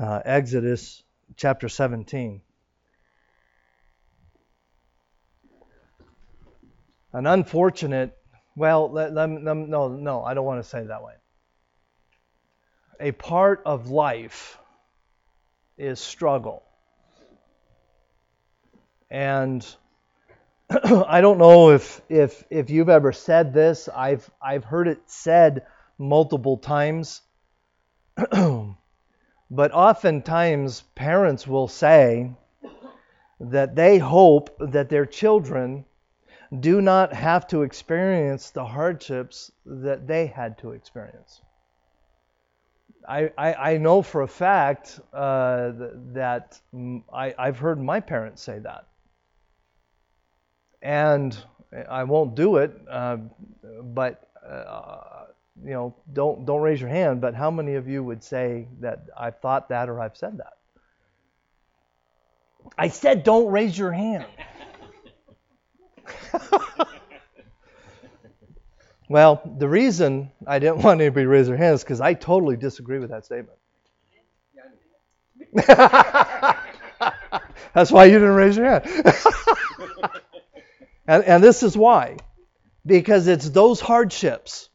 uh, Exodus chapter 17. An unfortunate, well, let, let, let, no, no, I don't want to say it that way. A part of life is struggle. And I don't know if if if you've ever said this. I've I've heard it said multiple times. but oftentimes parents will say that they hope that their children do not have to experience the hardships that they had to experience. I, I, I know for a fact uh, that I, I've heard my parents say that and I won't do it. Uh, but uh, you know, don't don't raise your hand. But how many of you would say that I've thought that or I've said that? I said, don't raise your hand. well, the reason I didn't want anybody to raise their hands is because I totally disagree with that statement. That's why you didn't raise your hand. And, and this is why. Because it's those hardships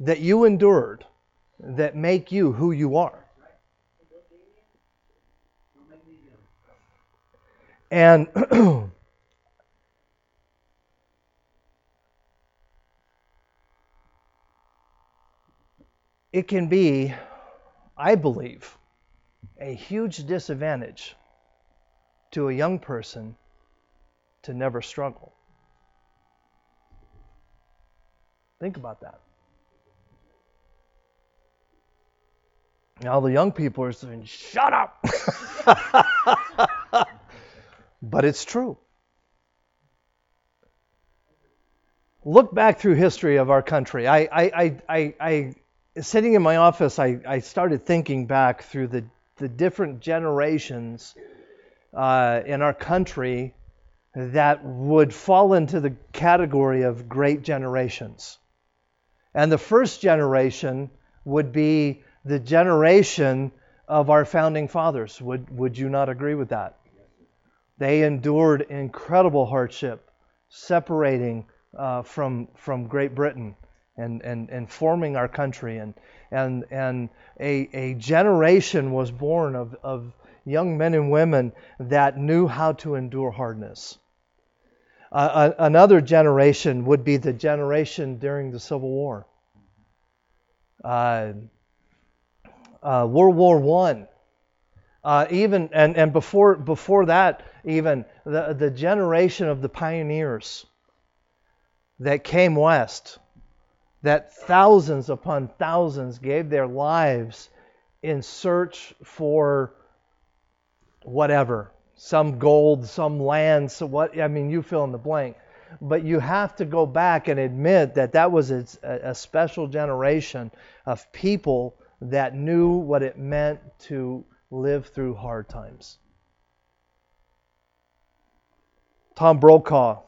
that you endured that make you who you are. And it can be, I believe, a huge disadvantage to a young person to never struggle. Think about that. Now the young people are saying, shut up. but it's true. Look back through history of our country. I, I, I, I, I sitting in my office, I, I started thinking back through the, the different generations uh, in our country that would fall into the category of great generations. And the first generation would be the generation of our founding fathers. Would, would you not agree with that? They endured incredible hardship, separating uh, from, from Great Britain and, and, and forming our country. And, and, and a, a generation was born of, of young men and women that knew how to endure hardness. Uh, another generation would be the generation during the Civil War. Uh, uh, World War One, uh, even and, and before before that, even the the generation of the pioneers that came west, that thousands upon thousands gave their lives in search for whatever some gold, some land, so what I mean, you fill in the blank. But you have to go back and admit that that was a, a special generation of people that knew what it meant to live through hard times. Tom Brokaw,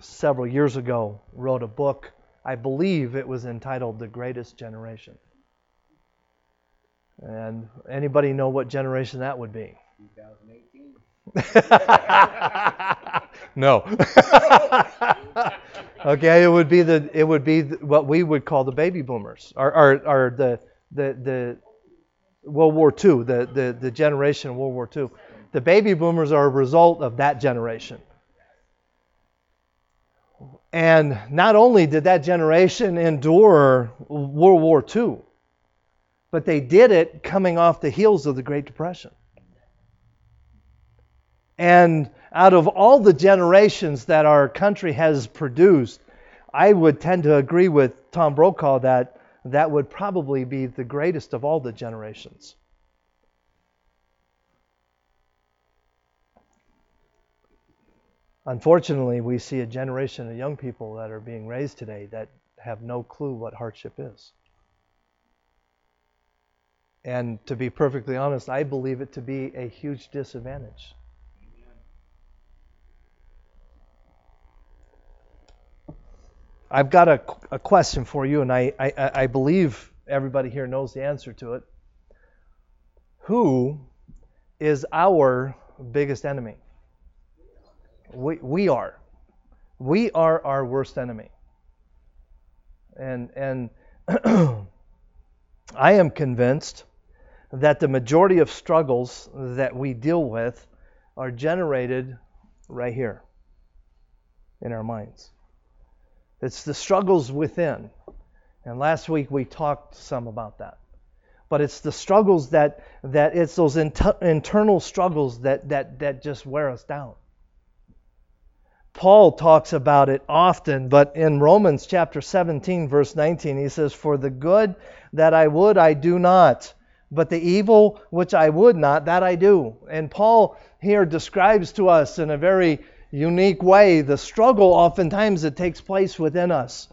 several years ago, wrote a book. I believe it was entitled The Greatest Generation. And anybody know what generation that would be? 2018. no. okay, it would be the it would be what we would call the baby boomers, or, or, or the the the World War II, the, the the generation of World War II. The baby boomers are a result of that generation. And not only did that generation endure World War II, but they did it coming off the heels of the Great Depression. And out of all the generations that our country has produced, I would tend to agree with Tom Brokaw that that would probably be the greatest of all the generations. Unfortunately, we see a generation of young people that are being raised today that have no clue what hardship is. And to be perfectly honest, I believe it to be a huge disadvantage. I've got a, a question for you, and I, I, I believe everybody here knows the answer to it. Who is our biggest enemy? We, we are. We are our worst enemy. And, and I am convinced that the majority of struggles that we deal with are generated right here in our minds. It's the struggles within. And last week we talked some about that. But it's the struggles that, that it's those inter- internal struggles that, that, that just wear us down. Paul talks about it often, but in Romans chapter 17, verse 19, he says, For the good that I would, I do not, but the evil which I would not, that I do. And Paul here describes to us in a very unique way the struggle oftentimes that takes place within us.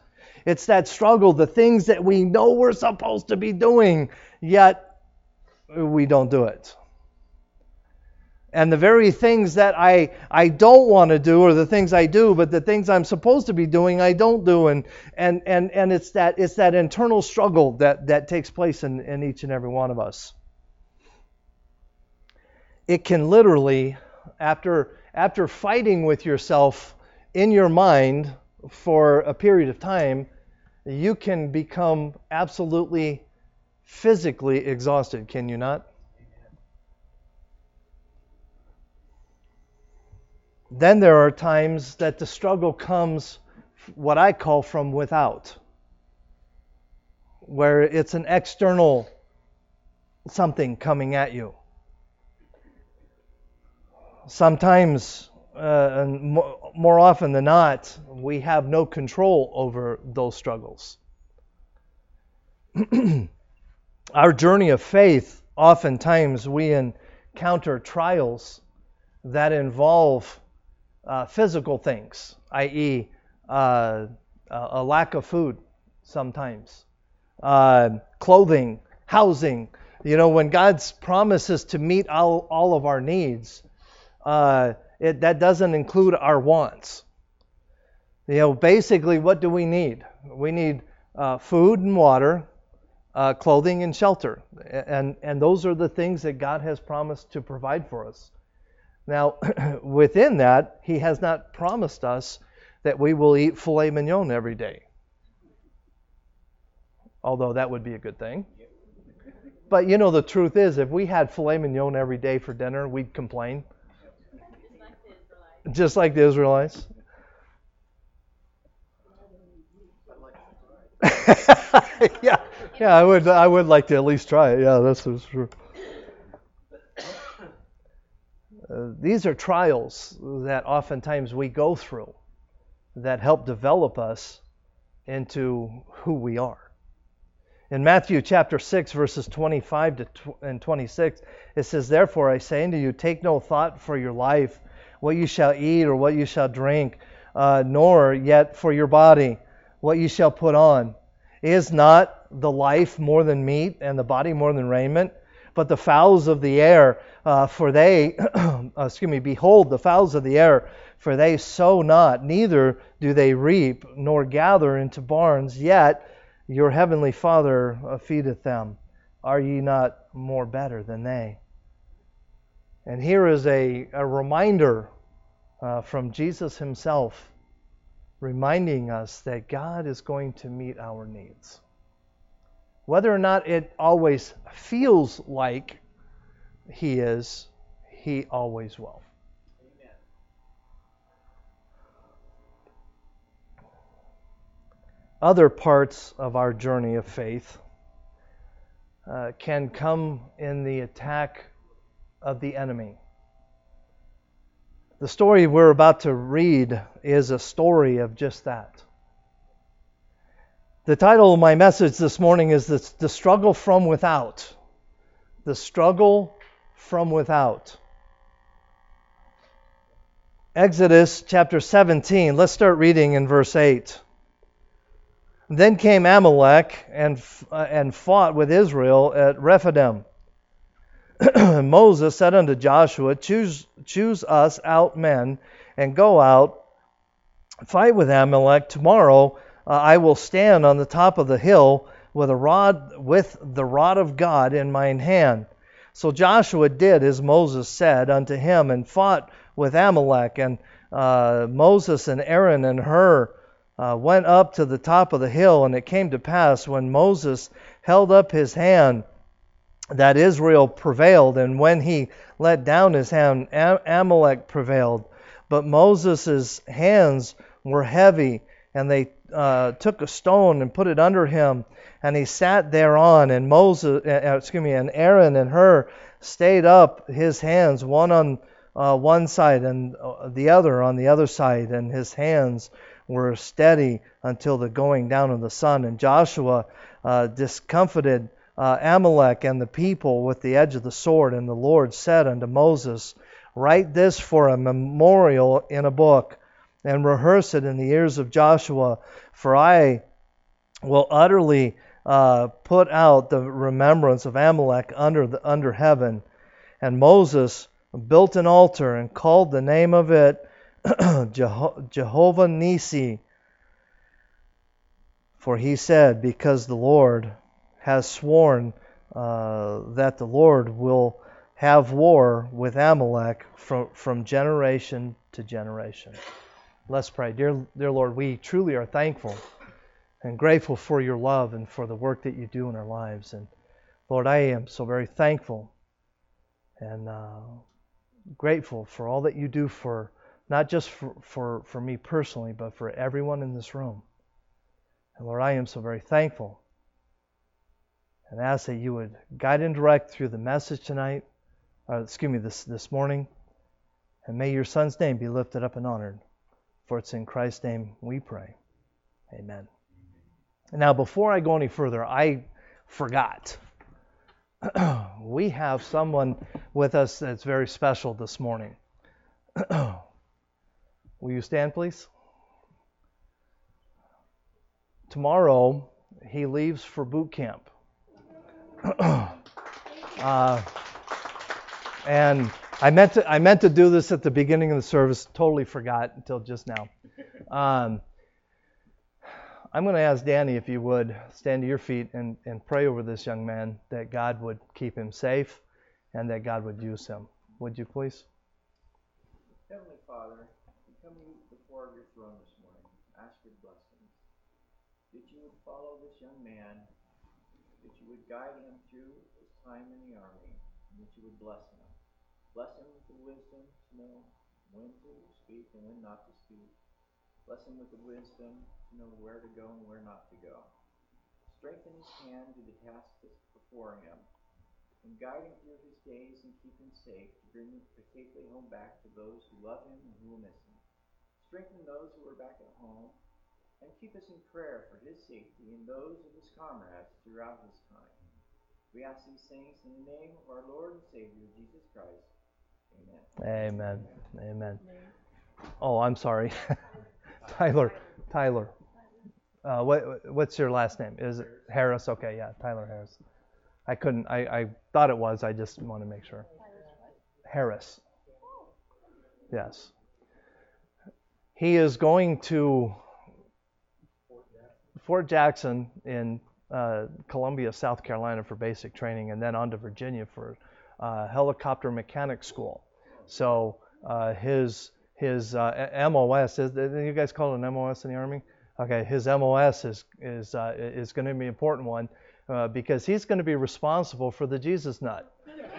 It's that struggle, the things that we know we're supposed to be doing, yet we don't do it and the very things that I, I don't want to do are the things I do, but the things I'm supposed to be doing I don't do. And, and, and, and it's, that, it's that internal struggle that, that takes place in, in each and every one of us. It can literally, after, after fighting with yourself in your mind for a period of time, you can become absolutely physically exhausted, can you not? Then there are times that the struggle comes, what I call from without, where it's an external something coming at you. Sometimes, uh, and more, more often than not, we have no control over those struggles. Our journey of faith, oftentimes we encounter trials that involve uh, physical things, i.e., uh, a lack of food sometimes, uh, clothing, housing. You know, when God's promises to meet all, all of our needs, uh, it, that doesn't include our wants. You know, basically, what do we need? We need uh, food and water, uh, clothing and shelter, and and those are the things that God has promised to provide for us. Now, within that, he has not promised us that we will eat filet mignon every day. Although that would be a good thing. But you know, the truth is, if we had filet mignon every day for dinner, we'd complain. Just like the Israelites. yeah, yeah, I would. I would like to at least try it. Yeah, that's true. Uh, these are trials that oftentimes we go through that help develop us into who we are. In Matthew chapter 6, verses 25 to and 26, it says, Therefore I say unto you, take no thought for your life, what you shall eat or what you shall drink, uh, nor yet for your body, what you shall put on. Is not the life more than meat, and the body more than raiment? But the fowls of the air, uh, for they, excuse me, behold the fowls of the air, for they sow not, neither do they reap, nor gather into barns, yet your heavenly Father uh, feedeth them. Are ye not more better than they? And here is a, a reminder uh, from Jesus himself, reminding us that God is going to meet our needs. Whether or not it always feels like He is, He always will. Other parts of our journey of faith uh, can come in the attack of the enemy. The story we're about to read is a story of just that. The title of my message this morning is the, the Struggle from Without. The Struggle from Without. Exodus chapter 17. Let's start reading in verse 8. Then came Amalek and, uh, and fought with Israel at Rephidim. Moses said unto Joshua, choose, choose us out men and go out, fight with Amalek tomorrow uh, I will stand on the top of the hill with a rod with the rod of God in mine hand. So Joshua did as Moses said unto him, and fought with Amalek. And uh, Moses and Aaron and Hur uh, went up to the top of the hill. And it came to pass when Moses held up his hand that Israel prevailed, and when he let down his hand, Amalek prevailed. But Moses' hands were heavy, and they uh, took a stone and put it under him, and he sat thereon. And Moses, uh, uh excuse me, and Aaron and Hur stayed up his hands, one on uh, one side and uh, the other on the other side, and his hands were steady until the going down of the sun. And Joshua uh, discomfited uh, Amalek and the people with the edge of the sword. And the Lord said unto Moses, Write this for a memorial in a book, and rehearse it in the ears of Joshua, for I will utterly uh, put out the remembrance of Amalek under the, under heaven. And Moses built an altar and called the name of it Jehovah Nisi. For he said, Because the Lord has sworn uh, that the Lord will have war with Amalek from, from generation to generation. Let's pray. Dear, dear Lord, we truly are thankful and grateful for your love and for the work that you do in our lives. And Lord, I am so very thankful and uh, grateful for all that you do for not just for, for, for me personally, but for everyone in this room. And Lord, I am so very thankful and ask that you would guide and direct through the message tonight, or excuse me, this, this morning. And may your Son's name be lifted up and honored. For it's in Christ's name we pray. Amen. Now, before I go any further, I forgot. we have someone with us that's very special this morning. Will you stand, please? Tomorrow, he leaves for boot camp. uh, and I meant to I meant to do this at the beginning of the service. Totally forgot until just now. Um, I'm going to ask Danny if you would stand to your feet and, and pray over this young man that God would keep him safe and that God would use him. Would you please? Heavenly Father, we come before your throne this morning, ask your blessings. That you would follow this young man that you guide him through his time in the army, and that you would bless him. Bless him with the wisdom to know when to speak and when not to speak. Bless him with the wisdom to know where to go and where not to go. Strengthen his hand to the task that's before him, and guide him through his days and keep him safe to bring him safely home back to those who love him and who will miss him. Strengthen those who are back at home and keep us in prayer for his safety and those of his comrades throughout his time. We ask these things in the name of our Lord and Savior, Jesus Christ. Amen. Amen. Amen. Oh, I'm sorry. Tyler. Tyler. Uh, what, what's your last name? Is it Harris? Okay, yeah, Tyler Harris. I couldn't. I, I thought it was. I just want to make sure. Harris. Yes. He is going to Fort Jackson in uh, Columbia, South Carolina for basic training, and then on to Virginia for uh, helicopter mechanic school. So uh, his his uh, MOS is you guys call it an MOS in the Army? Okay, his MOS is is uh, is going to be an important one uh, because he's going to be responsible for the Jesus nut.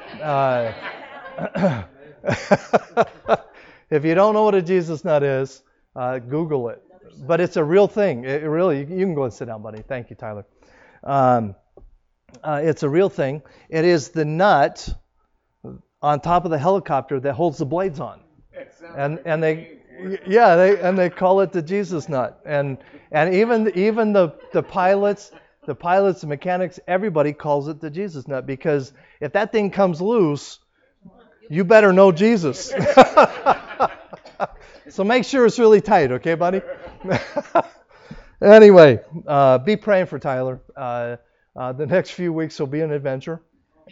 if you don't know what a Jesus nut is, Google it but it's a real thing. It really, you can go and sit down, buddy. Thank you, Tyler. Um, uh, it's a real thing. It is the nut on top of the helicopter that holds the blades on. And and they yeah they and they call it the Jesus nut. And and even even the the pilots the pilots the mechanics everybody calls it the Jesus nut because if that thing comes loose, you better know Jesus. so make sure it's really tight, okay, buddy? anyway, uh, be praying for Tyler. Uh, uh, the next few weeks will be an adventure,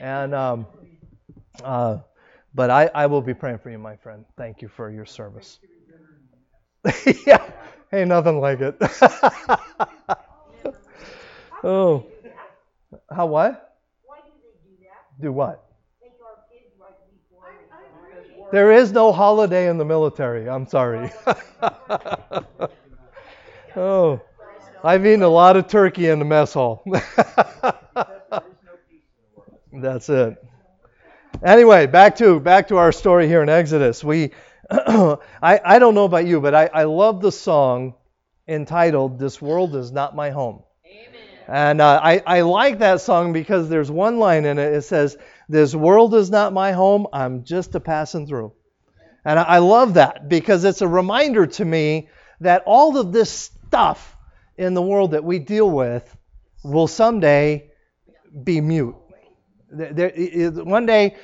and um, uh, but I, I will be praying for you, my friend. Thank you for your service. yeah, hey, nothing like it. oh, how what? Why do they do that? Do what? There is no holiday in the military. I'm sorry. oh, I've eaten a lot of turkey in the mess hall. That's it. Anyway, back to back to our story here in Exodus. We, I, I don't know about you, but I, I love the song entitled "This World Is Not My Home." And uh, I, I like that song because there's one line in it. It says, This world is not my home. I'm just a passing through. And I, love that because it's a reminder to me that all of this stuff in the world that we deal with will someday be mute. One day,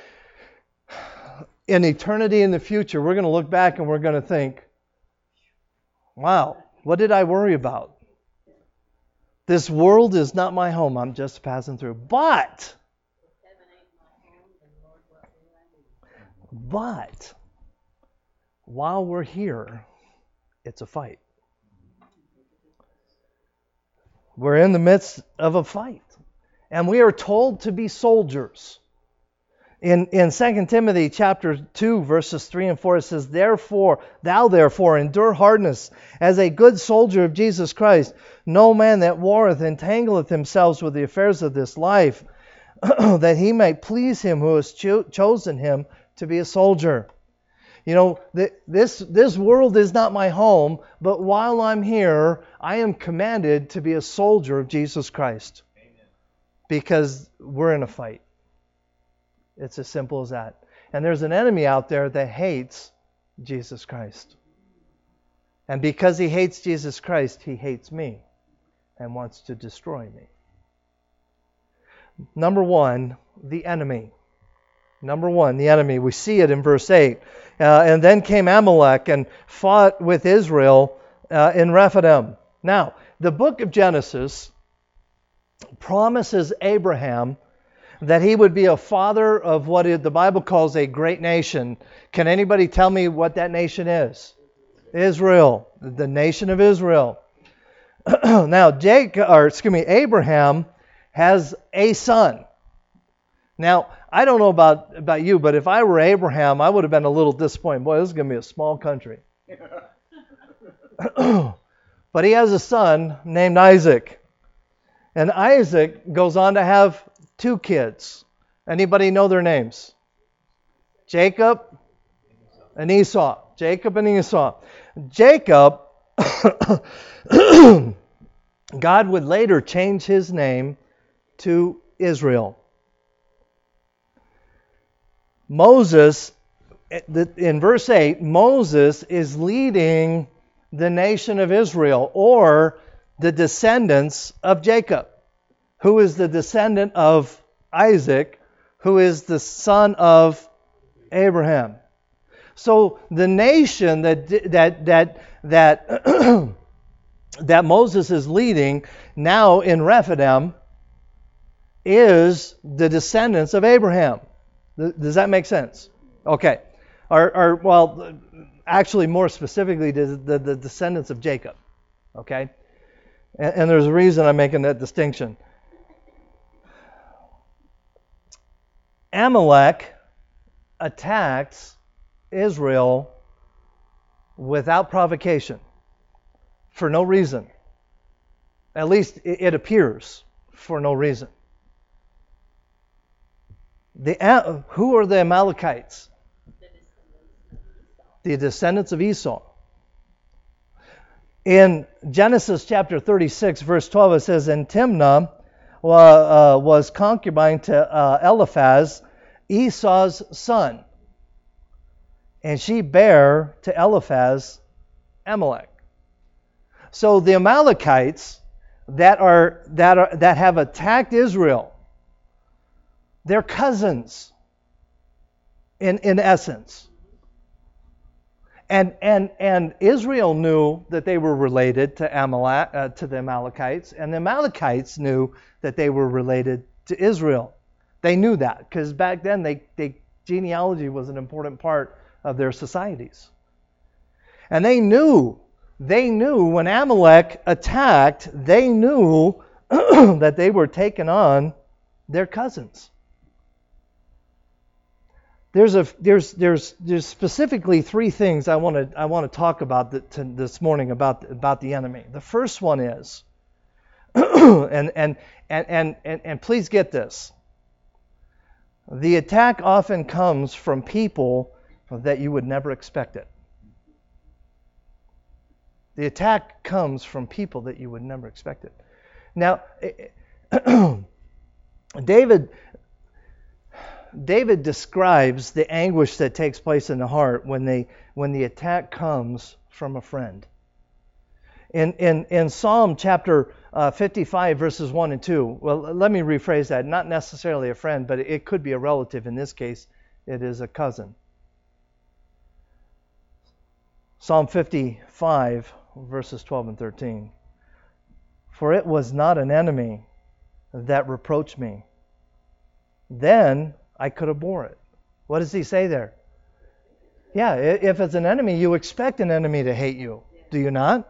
in eternity in the future, we're going to look back and we're going to think, wow, what did I worry about? This world is not my home. I'm just passing through. But, but, while we're here, it's a fight. We're in the midst of a fight. And we are told to be soldiers. In, in 2 Timothy chapter 2, verses 3 and 4, it says, Therefore, thou therefore endure hardness as a good soldier of Jesus Christ. No man that warreth entangleth himself with the affairs of this life, that he might please him who has cho- chosen him to be a soldier. You know, this, this world is not my home, but while I'm here, I am commanded to be a soldier of Jesus Christ. Amen. Because we're in a fight. It's as simple as that. And there's an enemy out there that hates Jesus Christ. And because he hates Jesus Christ, he hates me and wants to destroy me. Number one, the enemy. Number one, the enemy. We see it in verse 8. Uh, and then came Amalek and fought with Israel uh, in Rephidim. Now, the book of Genesis promises Abraham that he would be a father of what the Bible calls a great nation. Can anybody tell me what that nation is? Israel, the nation of Israel. now, Jake, or excuse me, Abraham has a son. Now, I don't know about, about you, but if I were Abraham, I would have been a little disappointed. Boy, this is going to be a small country. but he has a son named Isaac. And Isaac goes on to have two kids. Anybody know their names? Jacob and Esau. Jacob and Esau. Jacob, God would later change his name to Israel. Moses, in verse 8, Moses is leading the nation of Israel or the descendants of Jacob who is the descendant of Isaac, who is the son of Abraham. So the nation that that that that that Moses is leading now in Rephidim is the descendants of Abraham. Does that make sense? Okay. Or, or well, actually, more specifically, the, the, the descendants of Jacob. Okay. And, and there's a reason I'm making that distinction. Amalek attacks Israel without provocation, for no reason. At least it appears for no reason. The, who are the Amalekites? The descendants of Esau. In Genesis chapter 36, verse 12, it says, And Timnah uh, was concubine to uh, Eliphaz, Esau's son. And she bare to Eliphaz Amalek. So the Amalekites that are that are that have attacked Israel, they're cousins in, in essence. And, and, and Israel knew that they were related to, Amalek, uh, to the Amalekites, and the Amalekites knew that they were related to Israel. They knew that because back then they, they, genealogy was an important part of their societies. And they knew, they knew when Amalek attacked, they knew that they were taking on their cousins. There's a there's there's there's specifically three things I want to I want to talk about the, to, this morning about about the enemy. The first one is, and, and and and and and please get this. The attack often comes from people that you would never expect it. The attack comes from people that you would never expect it. Now, David David describes the anguish that takes place in the heart when, they, when the attack comes from a friend. In, in, in Psalm chapter uh, 55, verses 1 and 2, well, let me rephrase that. Not necessarily a friend, but it could be a relative. In this case, it is a cousin. Psalm 55, verses 12 and 13. For it was not an enemy that reproached me. Then I could have bore it. What does he say there? Yeah, if it's an enemy, you expect an enemy to hate you, do you not?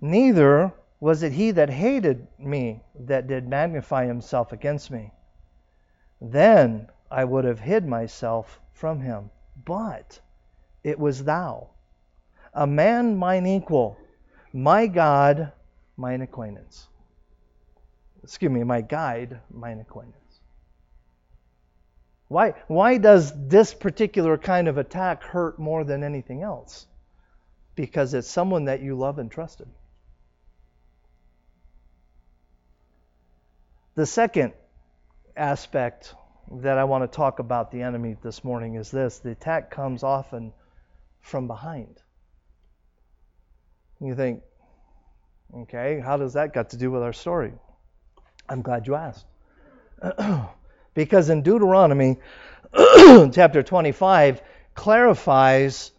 Neither was it he that hated me that did magnify himself against me. Then I would have hid myself from him. But it was thou, a man mine equal, my God, mine acquaintance. Excuse me, my guide, mine acquaintance. Why, why does this particular kind of attack hurt more than anything else? Because it's someone that you love and trusted. The second aspect that I want to talk about the enemy this morning is this the attack comes often from behind. You think, okay, how does that got to do with our story? I'm glad you asked. Because in Deuteronomy chapter 25 clarifies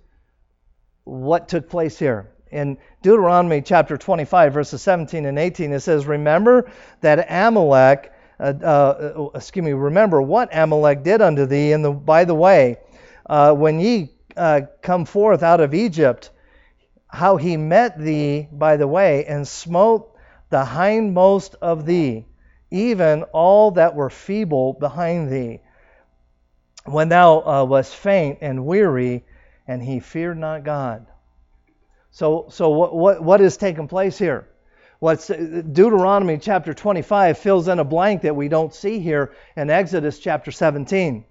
what took place here. In Deuteronomy chapter 25, verses 17 and 18, it says, Remember that Amalek, uh, uh, excuse me, remember what Amalek did unto thee and the, by the way, uh, when ye uh, come forth out of Egypt, how he met thee by the way, and smote the hindmost of thee even all that were feeble behind thee. When thou uh, wast faint and weary, and he feared not God. So, so what, what, what is taking place here? What's Deuteronomy chapter 25 fills in a blank that we don't see here in Exodus chapter 17.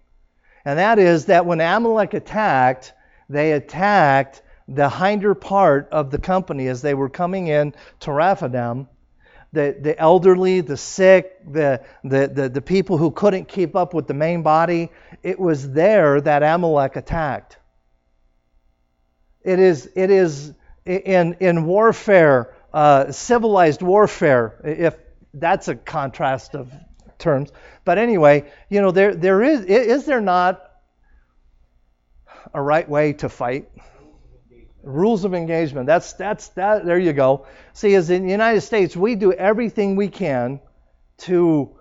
And that is that when Amalek attacked, they attacked the hinder part of the company as they were coming in to Rephidim the, the elderly, the sick, the, the, the, the people who couldn't keep up with the main body. It was there that Amalek attacked. It is, it is in, in warfare, uh, civilized warfare, if that's a contrast of terms. But anyway, you know, there, there is, is there not a right way to fight? Rules of engagement. That's that's that. There you go. See, as in the United States, we do everything we can to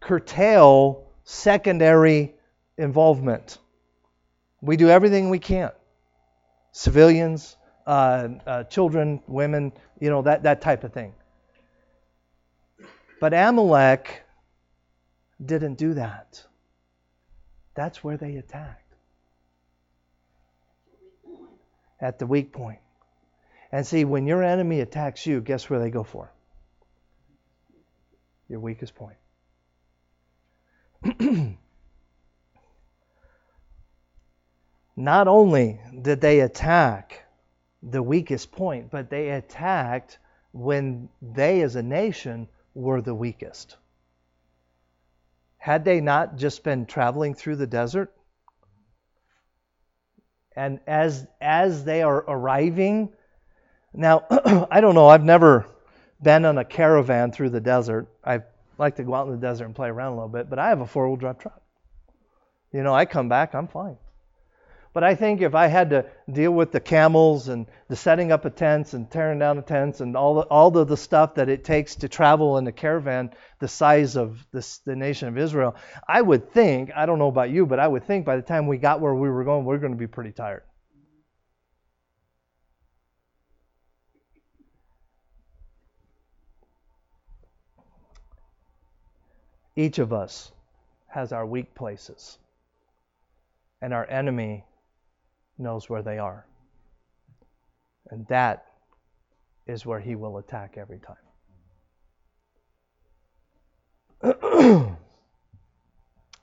curtail secondary involvement. We do everything we can. Civilians, uh, uh, children, women, you know that that type of thing. But Amalek didn't do that. That's where they attacked. At the weak point. And see, when your enemy attacks you, guess where they go for? Your weakest point. Not only did they attack the weakest point, but they attacked when they as a nation were the weakest. Had they not just been traveling through the desert, and as as they are arriving now i don't know i've never been on a caravan through the desert. I like to go out in the desert and play around a little bit but i have a four-wheel drive truck. You know i come back i'm fine but I think if I had to deal with the camels and the setting up of tents and tearing down the tents and all the, all the, the stuff that it takes to travel in a caravan the size of this, the nation of Israel, I would think, I don't know about you, but I would think by the time we got where we were going, we we're going to be pretty tired. Each of us has our weak places. and our enemy knows where they are. And that is where he will attack every time.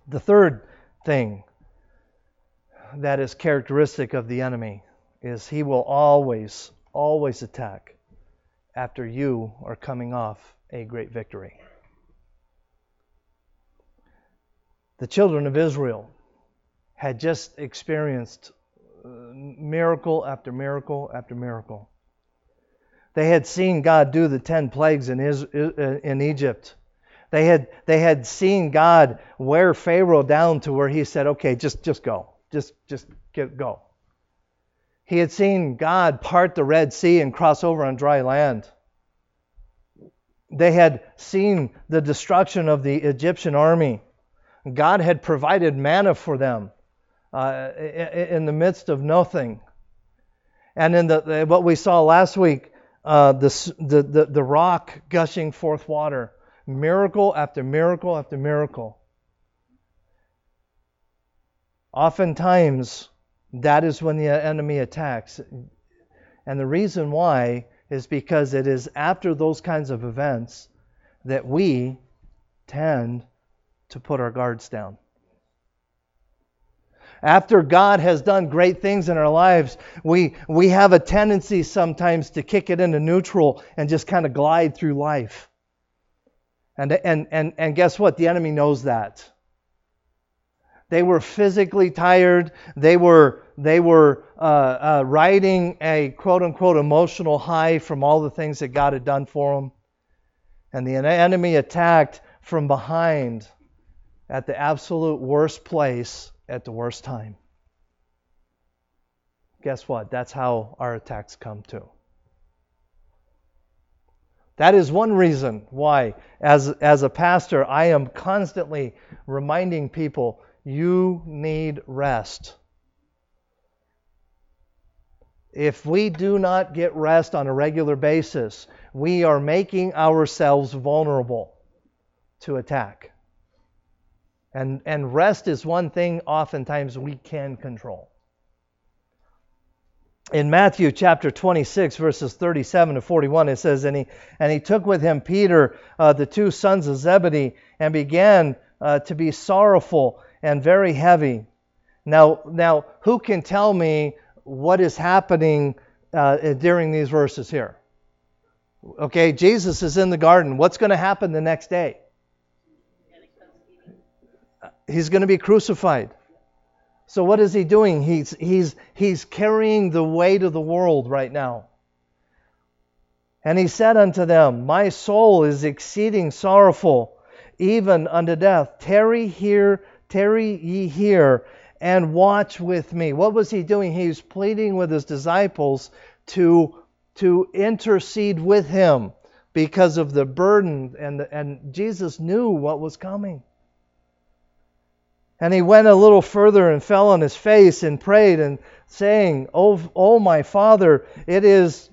the third thing that is characteristic of the enemy is he will always, always attack after you are coming off a great victory. The children of Israel had just experienced miracle after miracle after miracle. They had seen God do the ten plagues in, uh, in Egypt. They had, they had seen God wear Pharaoh down to where he said, okay, just, just go. Just, just get, go. He had seen God part the Red Sea and cross over on dry land. They had seen the destruction of the Egyptian army. God had provided manna for them uh, in the midst of nothing. And in the, what we saw last week, uh, the, the, the, the rock gushing forth water, miracle after miracle after miracle. Oftentimes, that is when the enemy attacks. And the reason why is because it is after those kinds of events that we tend to put our guards down. After God has done great things in our lives, we, we have a tendency sometimes to kick it into neutral and just kind of glide through life. And, and, and, and guess what? The enemy knows that. They were physically tired. They were, they were uh, uh, riding a quote unquote emotional high from all the things that God had done for them. And the enemy attacked from behind at the absolute worst place at the worst time. Guess what? That's how our attacks come too. That is one reason why, as, as a pastor, I am constantly reminding people you need rest. If we do not get rest on a regular basis, we are making ourselves vulnerable to attack. And, and rest is one thing oftentimes we can control. In Matthew chapter 26, verses 37 to 41, it says, And he, and he took with him Peter, uh, the two sons of Zebedee, and began uh, to be sorrowful and very heavy. Now, now, who can tell me what is happening uh, during these verses here? Okay, Jesus is in the garden. What's going to happen the next day? He's going to be crucified. So what is he doing? He's he's he's carrying the weight of the world right now. And he said unto them, My soul is exceeding sorrowful, even unto death. Tarry here, tarry ye here, and watch with me. What was he doing? He was pleading with his disciples to, to intercede with him because of the burden, and, and Jesus knew what was coming. And he went a little further and fell on his face and prayed and saying, Oh, oh my Father, it is,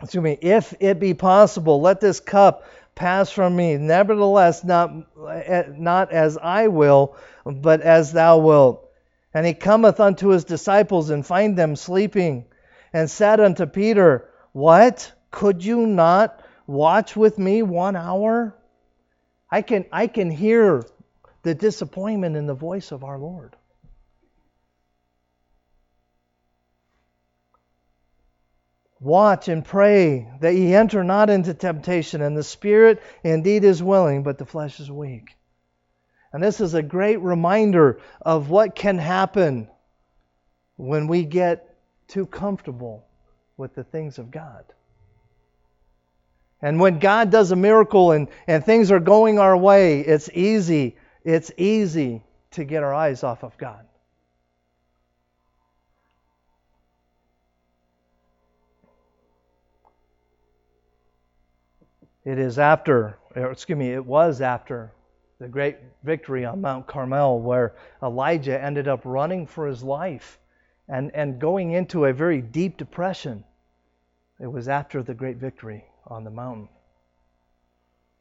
excuse me, if it be possible, let this cup pass from me. Nevertheless, not, eh, not as I will, but as thou wilt. And he cometh unto his disciples and find them sleeping, and said unto Peter, What? Could you not watch with me one hour? I can, I can hear the disappointment in the voice of our Lord. Watch and pray that ye enter not into temptation, and the spirit indeed is willing, but the flesh is weak. And this is a great reminder of what can happen when we get too comfortable with the things of God. And when God does a miracle and, and things are going our way, it's easy it's easy to get our eyes off of God. It is after, excuse me, it was after the great victory on Mount Carmel where Elijah ended up running for his life and, and going into a very deep depression. It was after the great victory on the mountain.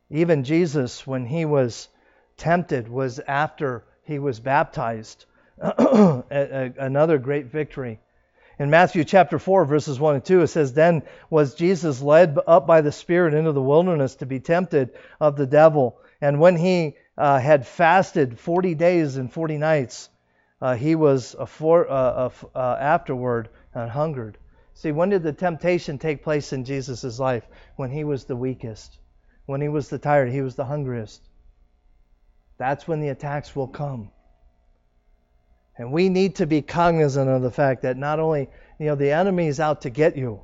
Even Jesus, when he was tempted was after he was baptized another great victory. In Matthew chapter 4, verses 1 and 2, it says, Then was Jesus led up by the Spirit into the wilderness to be tempted of the devil. And when he uh, had fasted 40 days and 40 nights, uh, he was for, uh, uh, afterward hungered. See, when did the temptation take place in Jesus' life? When he was the weakest, when he was the tired, he was the hungriest. That's when the attacks will come. And we need to be cognizant of the fact that not only, you know, the enemy is out to get you,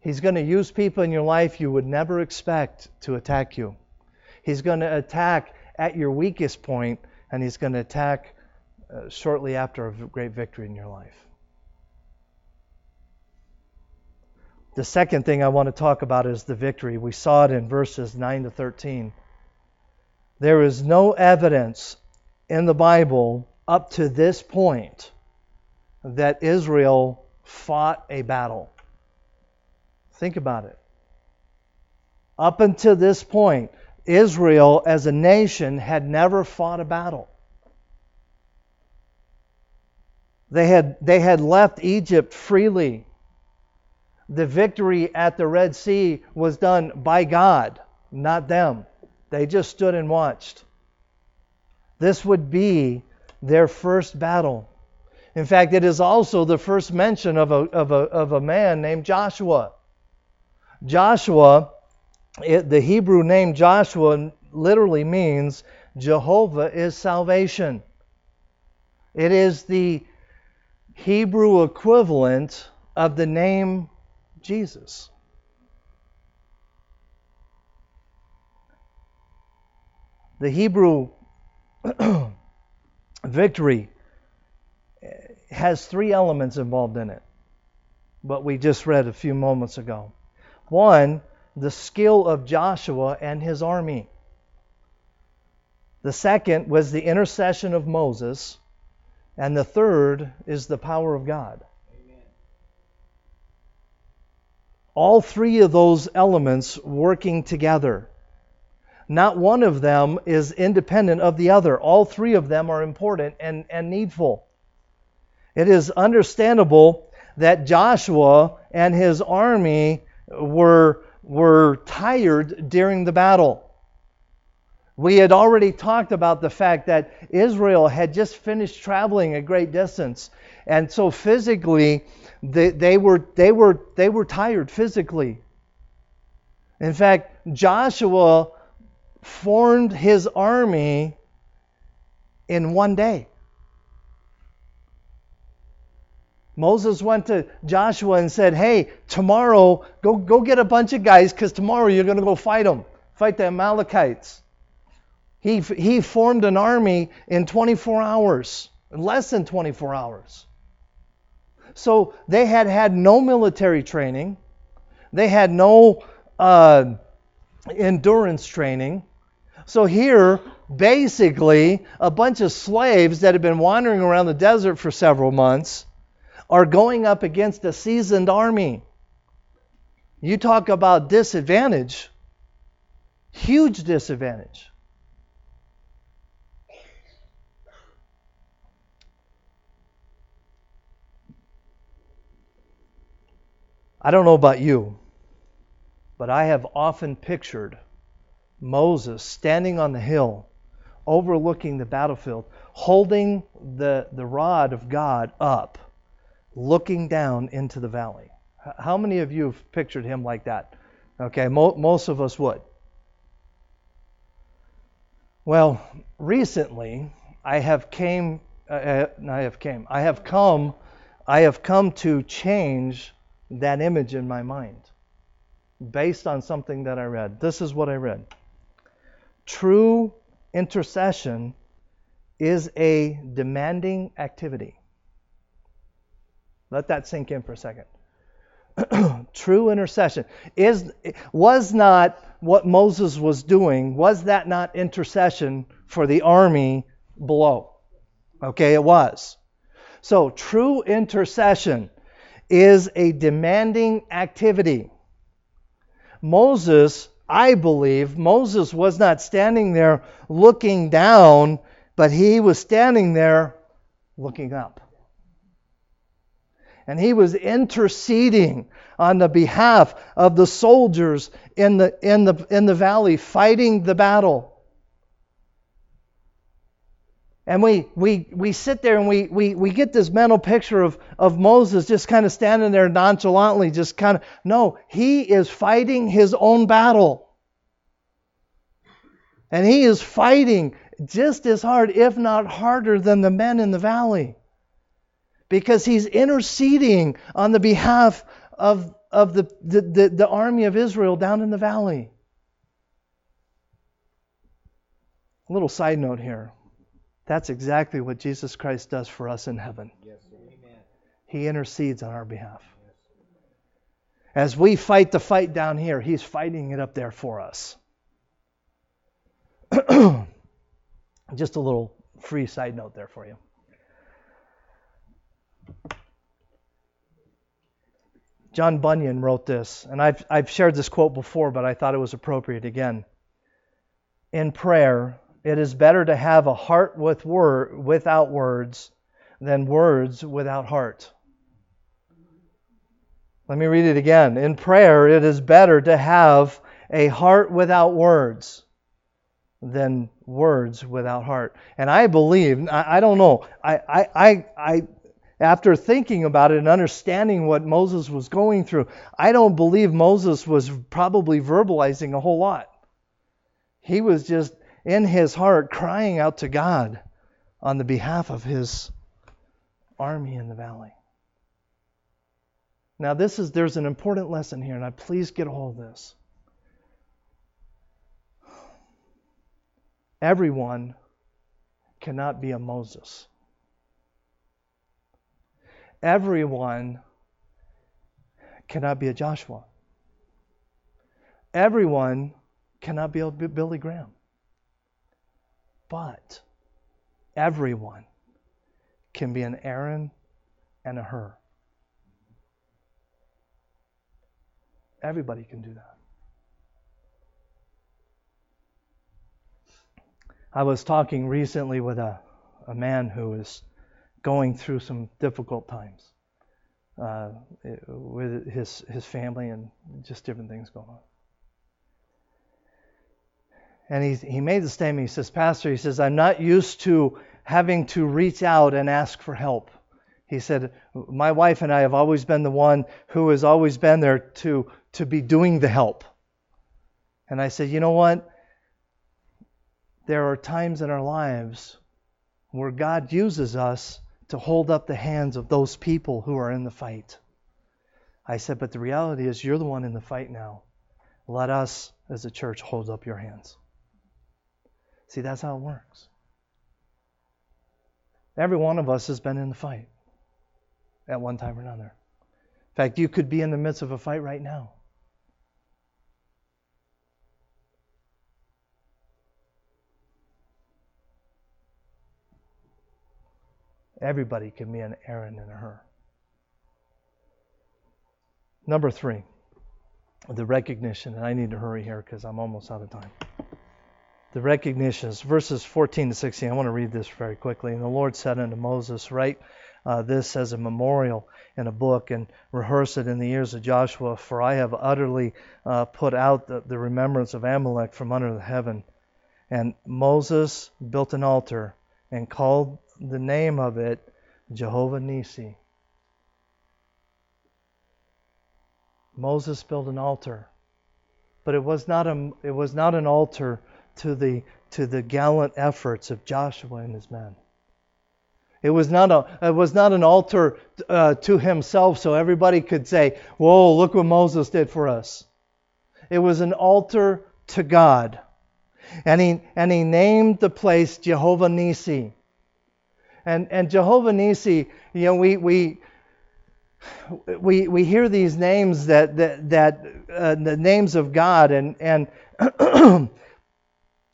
he's going to use people in your life you would never expect to attack you. He's going to attack at your weakest point, and he's going to attack uh, shortly after a great victory in your life. The second thing I want to talk about is the victory. We saw it in verses 9 to 13. There is no evidence in the Bible up to this point that Israel fought a battle. Think about it. Up until this point, Israel as a nation had never fought a battle. They had, they had left Egypt freely. The victory at the Red Sea was done by God, not them. They just stood and watched. This would be their first battle. In fact, it is also the first mention of a, of a, of a man named Joshua. Joshua, it, the Hebrew name Joshua literally means Jehovah is salvation. It is the Hebrew equivalent of the name Jesus. The Hebrew victory has three elements involved in it, what we just read a few moments ago. One, the skill of Joshua and his army. The second was the intercession of Moses. And the third is the power of God. Amen. All three of those elements working together. Not one of them is independent of the other. All three of them are important and, and needful. It is understandable that Joshua and his army were, were tired during the battle. We had already talked about the fact that Israel had just finished traveling a great distance. And so physically, they, they, were, they, were, they were tired physically. In fact, Joshua formed his army in one day. Moses went to Joshua and said, Hey, tomorrow, go, go get a bunch of guys because tomorrow you're going to go fight them, fight the Amalekites. He, he formed an army in 24 hours, less than 24 hours. So they had had no military training, they had no uh, endurance training. So here, basically, a bunch of slaves that have been wandering around the desert for several months are going up against a seasoned army. You talk about disadvantage, huge disadvantage. I don't know about you, but I have often pictured Moses standing on the hill, overlooking the battlefield, holding the, the rod of God up, looking down into the valley. How many of you have pictured him like that? Okay, mo- most of us would. Well, recently I have came, uh, uh I have came, I have come, I have come to change that image in my mind based on something that I read. This is what I read. True intercession is a demanding activity. Let that sink in for a second. True intercession is was not what Moses was doing, was that not intercession for the army below? Okay, it was. So, true intercession is a demanding activity. Moses, I believe, Moses was not standing there looking down, but he was standing there looking up. And he was interceding on the behalf of the soldiers in the, in the, in the valley, fighting the battle. And we, we, we sit there and we, we, we get this mental picture of, of Moses just kind of standing there nonchalantly, just kind of. No, he is fighting his own battle. And he is fighting just as hard, if not harder, than the men in the valley. Because he's interceding on the behalf of, of the, the, the, the army of Israel down in the valley. A little side note here. That's exactly what Jesus Christ does for us in heaven. Yes, he intercedes on our behalf. As we fight the fight down here, He's fighting it up there for us. Just a little free side note there for you. John Bunyan wrote this, and I've, I've shared this quote before, but I thought it was appropriate again. In prayer, it is better to have a heart with word, without words than words without heart. Let me read it again. In prayer, it is better to have a heart without words than words without heart. And I believe, I, I don't know, I, I, I, I, after thinking about it and understanding what Moses was going through, I don't believe Moses was probably verbalizing a whole lot. He was just in his heart crying out to God on the behalf of his army in the valley. Now this is there's an important lesson here and I please get a hold of this. Everyone cannot be a Moses. Everyone cannot be a Joshua. Everyone cannot be a Billy Graham. But everyone can be an Aaron and a Hur. Everybody can do that. I was talking recently with a, a man who is going through some difficult times uh, with his, his family and just different things going on and he, he made the statement. He says, Pastor, he says, I'm not used to having to reach out and ask for help. He said, My wife and I have always been the one who has always been there to, to be doing the help. And I said, You know what? There are times in our lives where God uses us to hold up the hands of those people who are in the fight. I said, But the reality is, you're the one in the fight now. Let us, as a church, hold up your hands. See, that's how it works. Every one of us has been in the fight at one time or another. In fact, you could be in the midst of a fight right now. Everybody can be an Aaron and a Hur. Number three, the recognition, and I need to hurry here because I'm almost out of time the recognitions, verses 14 to 16. I want to read this very quickly. And the Lord said unto Moses, Write uh, this as a memorial in a book and rehearse it in the ears of Joshua, for I have utterly uh, put out the, the remembrance of Amalek from under the heaven. And Moses built an altar and called the name of it Jehovah Nisi. Moses built an altar, but it was not a it was not an altar to the, to the gallant efforts of Joshua and his men. It was not, a, it was not an altar uh, to himself so everybody could say, Whoa, look what Moses did for us. It was an altar to God. And he, and he named the place Jehovah Nisi. And, and Jehovah Nisi, you know, we, we, we, we hear these names that, that, that uh, the names of God, and, and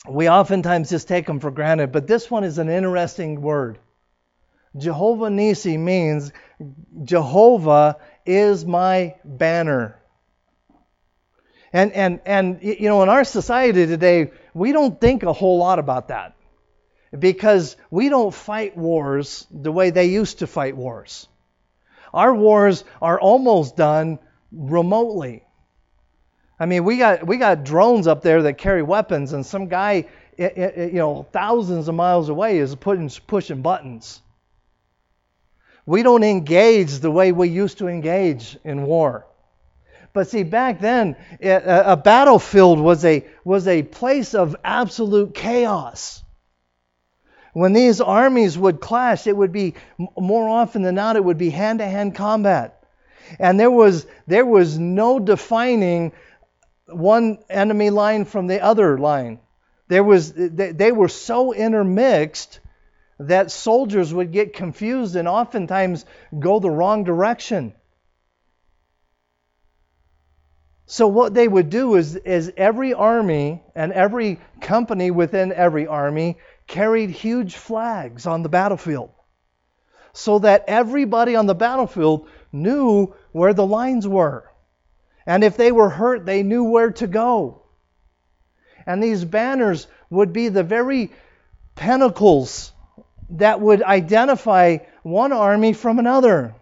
we oftentimes just take them for granted, but this one is an interesting word. Jehovah Nisi means Jehovah is my banner. And, and, and, you know, in our society today, we don't think a whole lot about that. because we don't fight wars the way they used to fight wars. Our wars are almost done remotely. I mean, we got we got drones up there that carry weapons, and some guy, you know, thousands of miles away is putting pushing buttons. We don't engage the way we used to engage in war. But see, back then, a battlefield was a was a place of absolute chaos. When these armies would clash, it would be more often than not, it would be hand-to-hand combat, and there was there was no defining one enemy line from the other line. There was they, they were so intermixed that soldiers would get confused and oftentimes go the wrong direction. So what they would do is, is every army and every company within every army carried huge flags on the battlefield so that everybody on the battlefield knew where the lines were. And if they were hurt, they knew where to go. And these banners would be the very pinnacles that would identify one army from another.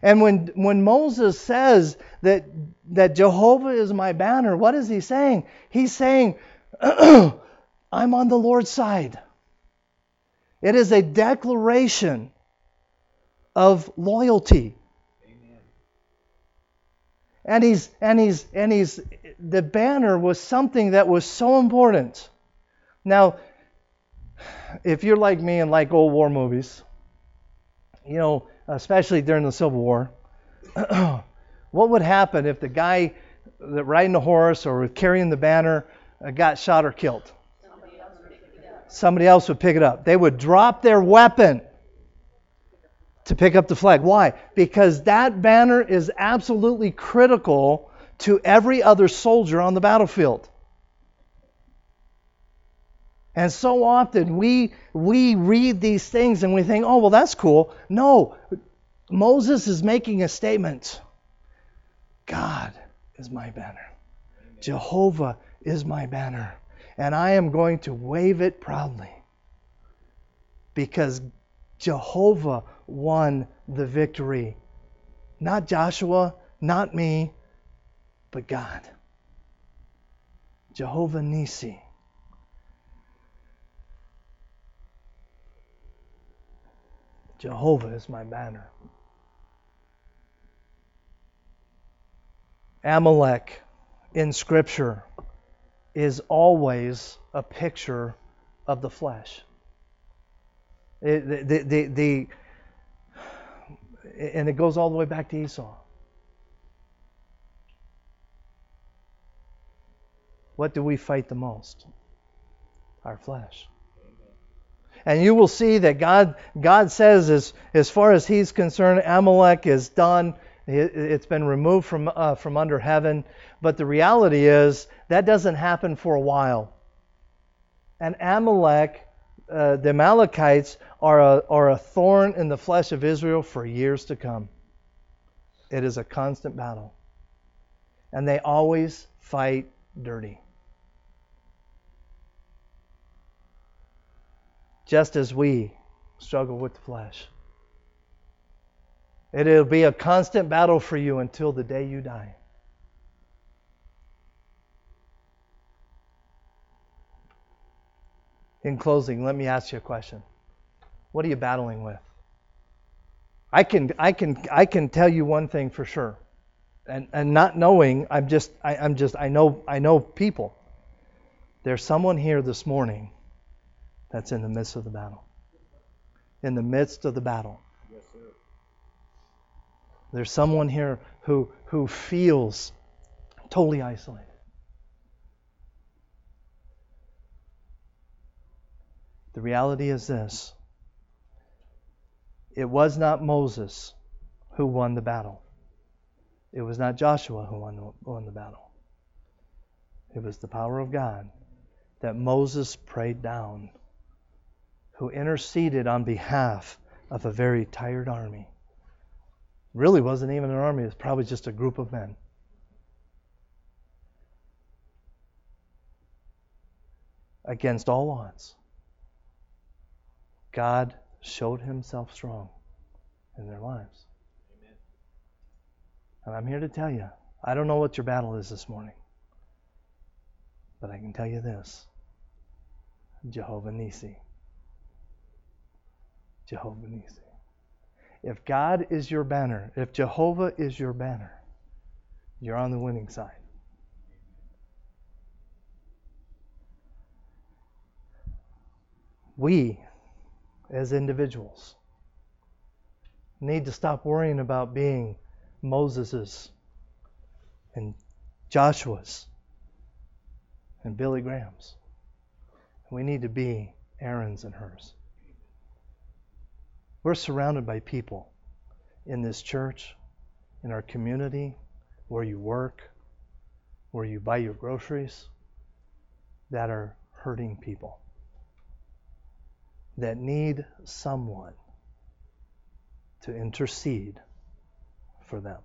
And when, when Moses says that, that Jehovah is my banner, what is he saying? He's saying, I'm on the Lord's side. It is a declaration of loyalty. And he's and he's and he's the banner was something that was so important. Now, if you're like me and like old war movies, you know, especially during the Civil War, what would happen if the guy that riding the horse or carrying the banner uh, got shot or killed? Somebody else would pick it up. They would drop their weapon to pick up the flag. Why? Because that banner is absolutely critical to every other soldier on the battlefield. And so often we we read these things and we think, "Oh, well that's cool." No. Moses is making a statement. God is my banner. Jehovah is my banner, and I am going to wave it proudly. Because Jehovah won the victory. Not Joshua, not me, but God. Jehovah Nisi. Jehovah is my banner. Amalek in Scripture is always a picture of the flesh. It, the, the, the, and it goes all the way back to Esau. What do we fight the most? Our flesh. And you will see that God, God says, as, as far as He's concerned, Amalek is done. It's been removed from, uh, from under heaven. But the reality is, that doesn't happen for a while. And Amalek uh, the Amalekites are a, are a thorn in the flesh of Israel for years to come. It is a constant battle. And they always fight dirty. Just as we struggle with the flesh. It'll be a constant battle for you until the day you die. in closing, let me ask you a question. What are you battling with? I can, I can, I can tell you one thing for sure. And, and not knowing, I'm just, I, I'm just, I know, I know people. There's someone here this morning that's in the midst of the battle. In the midst of the battle. Yes, sir. There's someone here who, who feels totally isolated. The reality is this it was not Moses who won the battle, it was not Joshua who won the, won the battle. It was the power of God that Moses prayed down, who interceded on behalf of a very tired army. Really wasn't even an army, it was probably just a group of men. Against all odds. God showed himself strong in their lives. Amen. And I'm here to tell you, I don't know what your battle is this morning. But I can tell you this Jehovah Nisi. Jehovah Nisi. If God is your banner, if Jehovah is your banner, you're on the winning side. We, as individuals, need to stop worrying about being Moses's and Joshua's and Billy Graham's. We need to be Aaron's and Hurs. We're surrounded by people in this church, in our community, where you work, where you buy your groceries, that are hurting people, that need someone to intercede for them.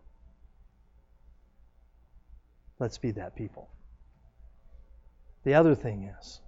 Let's be that people. The other thing is,